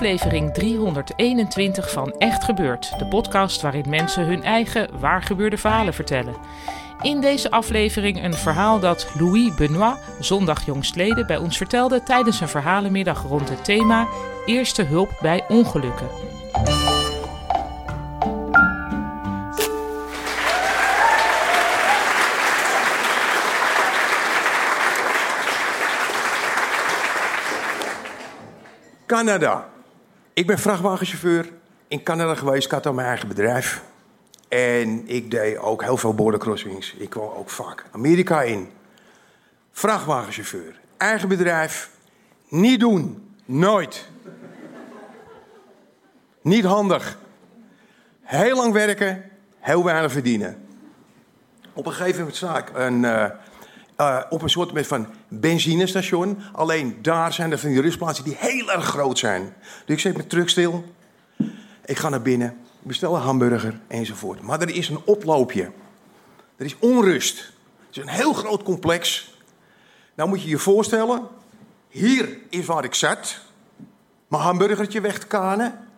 Aflevering 321 van Echt Gebeurd, de podcast waarin mensen hun eigen waargebeurde verhalen vertellen. In deze aflevering een verhaal dat Louis Benoit zondag jongstleden bij ons vertelde tijdens een verhalenmiddag rond het thema Eerste hulp bij ongelukken. Canada. Ik ben vrachtwagenchauffeur in Canada geweest. Ik had al mijn eigen bedrijf. En ik deed ook heel veel border crossings. Ik kwam ook vaak Amerika in. Vrachtwagenchauffeur. Eigen bedrijf. Niet doen. Nooit. Niet handig. Heel lang werken. Heel weinig verdienen. Op een gegeven moment sta ik een, eh, eh, op een soort van benzinestation. Alleen daar zijn er van die rustplaatsen die heel erg groot zijn. Dus ik zet mijn truck stil. Ik ga naar binnen. Bestel een hamburger enzovoort. Maar er is een oploopje. Er is onrust. Het is een heel groot complex. Nou moet je je voorstellen. Hier is waar ik zat. Mijn hamburgertje weg te kanen.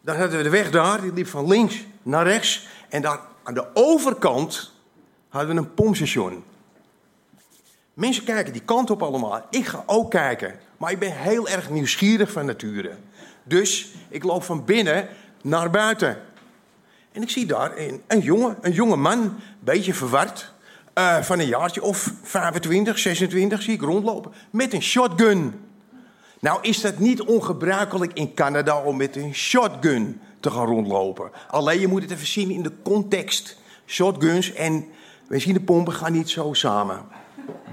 Dan hadden we de weg daar. Die liep van links naar rechts. En daar aan de overkant hadden we een pompstation. Mensen kijken die kant op allemaal. Ik ga ook kijken. Maar ik ben heel erg nieuwsgierig van nature. Dus ik loop van binnen naar buiten. En ik zie daar een, een jongen, een jonge man, beetje verward. eh, van een jaartje of 25, 26 zie ik rondlopen. Met een shotgun. Nou is dat niet ongebruikelijk in Canada om met een shotgun te gaan rondlopen. Alleen je moet het even zien in de context. Shotguns en benzinepompen gaan niet zo samen.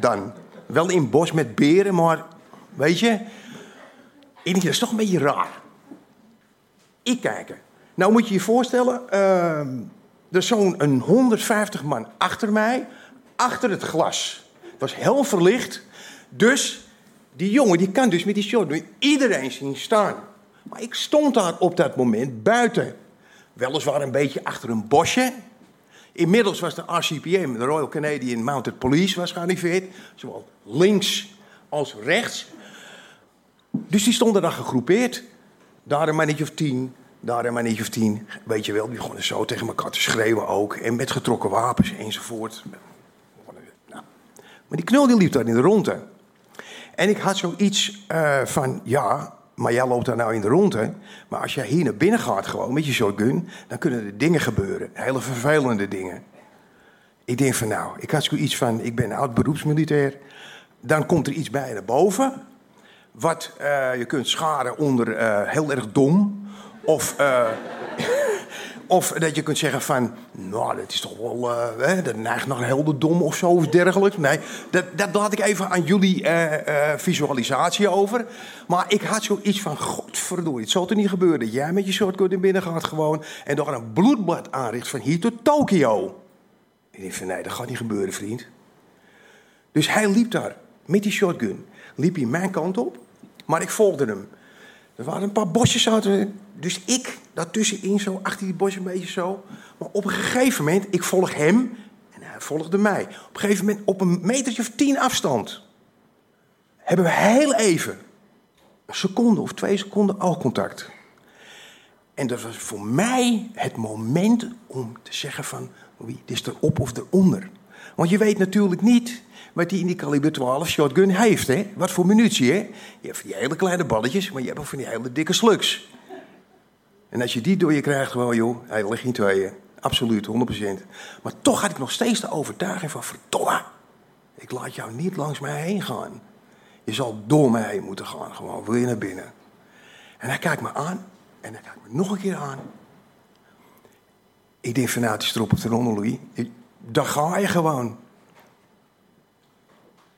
Dan. Wel in bos met beren, maar weet je... Dat is toch een beetje raar. Ik kijken. Nou moet je je voorstellen, ehm, er zo'n een 150 man achter mij, achter het glas. Het was heel verlicht, dus die jongen die kan dus met die shotgun iedereen zien staan. Maar ik stond daar op dat moment buiten. Weliswaar een beetje achter een bosje. Inmiddels was de RCPM, de Royal Canadian Mounted Police, was gearriveerd. Zowel links als rechts. Dus die stonden daar gegroepeerd. Daar een mannetje of tien, daar een mannetje of tien. Weet je wel, die begonnen zo tegen elkaar te schreeuwen ook. En met getrokken wapens enzovoort. Nou. Maar die knul die liep daar in de ronde. En ik had zoiets eh, van, ja, maar jij loopt daar nou in de ronde. Maar als jij hier naar binnen gaat gewoon met je shotgun... dan kunnen er dingen gebeuren. Hele vervelende dingen. Ik denk van, nou, ik had zoiets van, ik ben oud beroepsmilitair. Dan komt er iets bij naar boven... wat eh, je kunt scharen onder eh, heel erg dom... of... eh, Of dat je kunt zeggen van, nou, dat is toch wel, eh, hè, dat neigt naar heldendom of zo of dergelijks. Nee, dat, dat laat ik even aan jullie eh, eh, visualisatie over. Maar ik had zoiets van, godverdorie, het zal toch niet gebeuren dat jij met je shotgun in binnen gaat gewoon en door een bloedbad aanricht van hier tot Tokio. Ik van, nee, dat gaat niet gebeuren, vriend. Dus hij liep daar met die shotgun. Liep hij mijn kant op, maar ik volgde hem. Er waren een paar bosjes zaten. Dus ik daartussenin, zo achter die bosjes een beetje zo. Maar op een gegeven moment, ik volg hem en hij volgde mij. Op een gegeven moment, op een metertje of tien afstand, hebben we heel even, een seconde of twee seconden oogcontact. En dat was voor mij het moment om te zeggen van, wie is erop of eronder. Want je weet natuurlijk niet wat hij in die kaliber 12 shotgun heeft. Hè? Wat voor munitie, hè? Je hebt van die hele kleine balletjes, maar je hebt ook van die hele dikke slugs. En als je die door je krijgt, gewoon joh, hij ligt in tweeën. Absoluut, 100%. Maar toch had ik nog steeds de overtuiging van, verdomme, ik laat jou niet langs mij heen gaan. Je zal door mij heen moeten gaan, gewoon. Wil je naar binnen? En hij kijkt me aan. En hij kijkt me nog een keer aan. Ik denk fanatisch erop op de Louis. Daar ga je gewoon.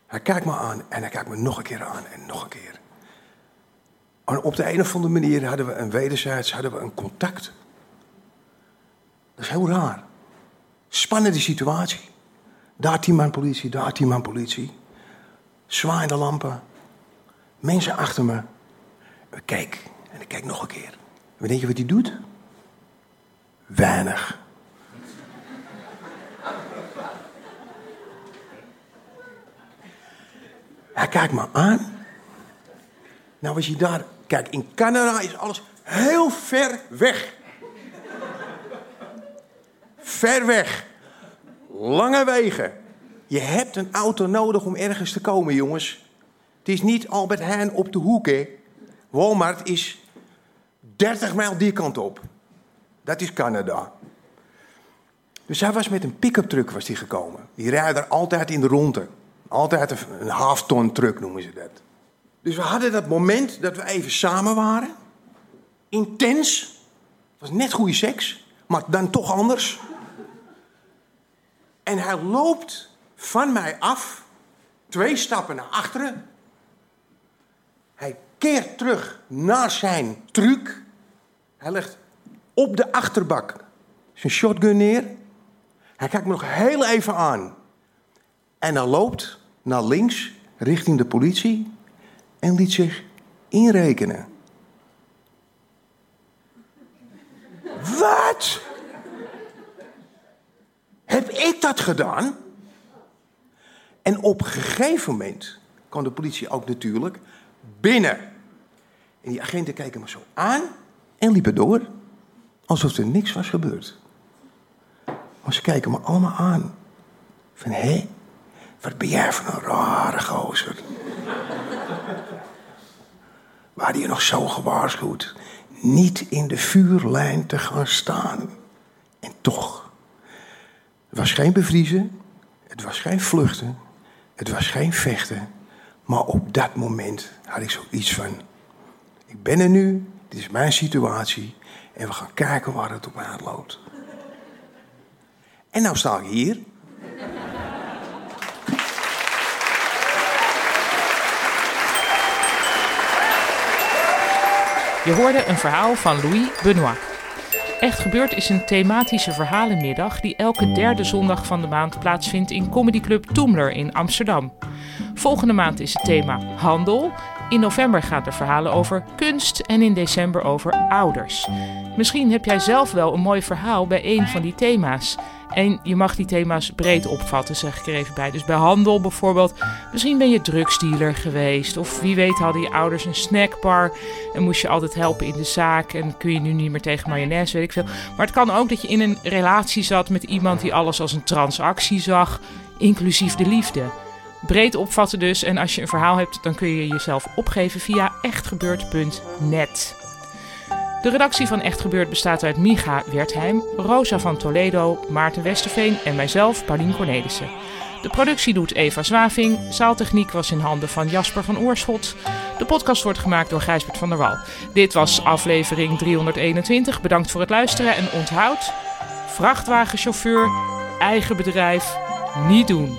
Hij kijkt me aan en hij kijkt me nog een keer aan en nog een keer. En op de een of andere manier hadden we een wederzijds hadden we een contact. Dat is heel raar. Spannende situatie. Daar tien man politie, daar tien man politie. Zwaaiende lampen. Mensen achter me. Ik kijk en ik kijk nog een keer. Weet je wat hij doet? Weinig. Hij kijkt me aan. Nou was hij daar. Kijk, in Canada is alles heel ver weg. Ver weg. Lange wegen. Je hebt een auto nodig om ergens te komen, jongens. Het is niet Albert Heijn op de hoek, hè. Walmart is 30 mijl die kant op. Dat is Canada. Dus hij was met een pick-up truck was hij gekomen. Die rijden er altijd in de ronde. Altijd een, half ton truck noemen ze dat. Dus we hadden dat moment dat we even samen waren. Intens. Het was net goede seks, maar dan toch anders. En hij loopt van mij af, twee stappen naar achteren. Hij keert terug naar zijn truc. Hij legt op de achterbak zijn shotgun neer. Hij kijkt me nog heel even aan. En hij loopt naar links richting de politie en liet zich inrekenen. Wat? Heb ik dat gedaan? En op een gegeven moment kwam de politie ook natuurlijk binnen. En die agenten keken me zo aan en liepen door. Alsof er niks was gebeurd. Maar ze kijken me allemaal aan. Van, hé, wat ben jij voor een rare gozer. Hadden je nog zo gewaarschuwd. Niet in de vuurlijn te gaan staan. En toch. Het was geen bevriezen. Het was geen vluchten. Het was geen vechten. Maar op dat moment had ik zoiets van... Ik ben er nu. Dit is mijn situatie. En we gaan kijken waar het op uitloopt. En nou sta ik hier. Je hoorde een verhaal van Louis Benoit. Echt Gebeurd is een thematische verhalenmiddag die elke derde zondag van de maand plaatsvindt in comedyclub Toemler in Amsterdam. Volgende maand is het thema handel. In november gaan er verhalen over kunst en in december over ouders. Misschien heb jij zelf wel een mooi verhaal bij een van die thema's. En je mag die thema's breed opvatten, zeg ik er even bij. Dus bij handel bijvoorbeeld, misschien ben je drugsdealer geweest. Of wie weet hadden je ouders een snackbar en moest je altijd helpen in de zaak. En kun je nu niet meer tegen mayonaise, weet ik veel. Maar het kan ook dat je in een relatie zat met iemand die alles als een transactie zag, inclusief de liefde. Breed opvatten dus. En als je een verhaal hebt, dan kun je jezelf opgeven via echtgebeurd.net. De redactie van Echt Gebeurd bestaat uit Micha Wertheim, Rosa van Toledo, Maarten Westerveen en mijzelf, Paulien Cornelissen. De productie doet Eva Zwaving. Zaaltechniek was in handen van Jasper van Oorschot. De podcast wordt gemaakt door Gijsbert van der Wal. Dit was aflevering 321. Bedankt voor het luisteren en onthoud... vrachtwagenchauffeur, eigen bedrijf, niet doen.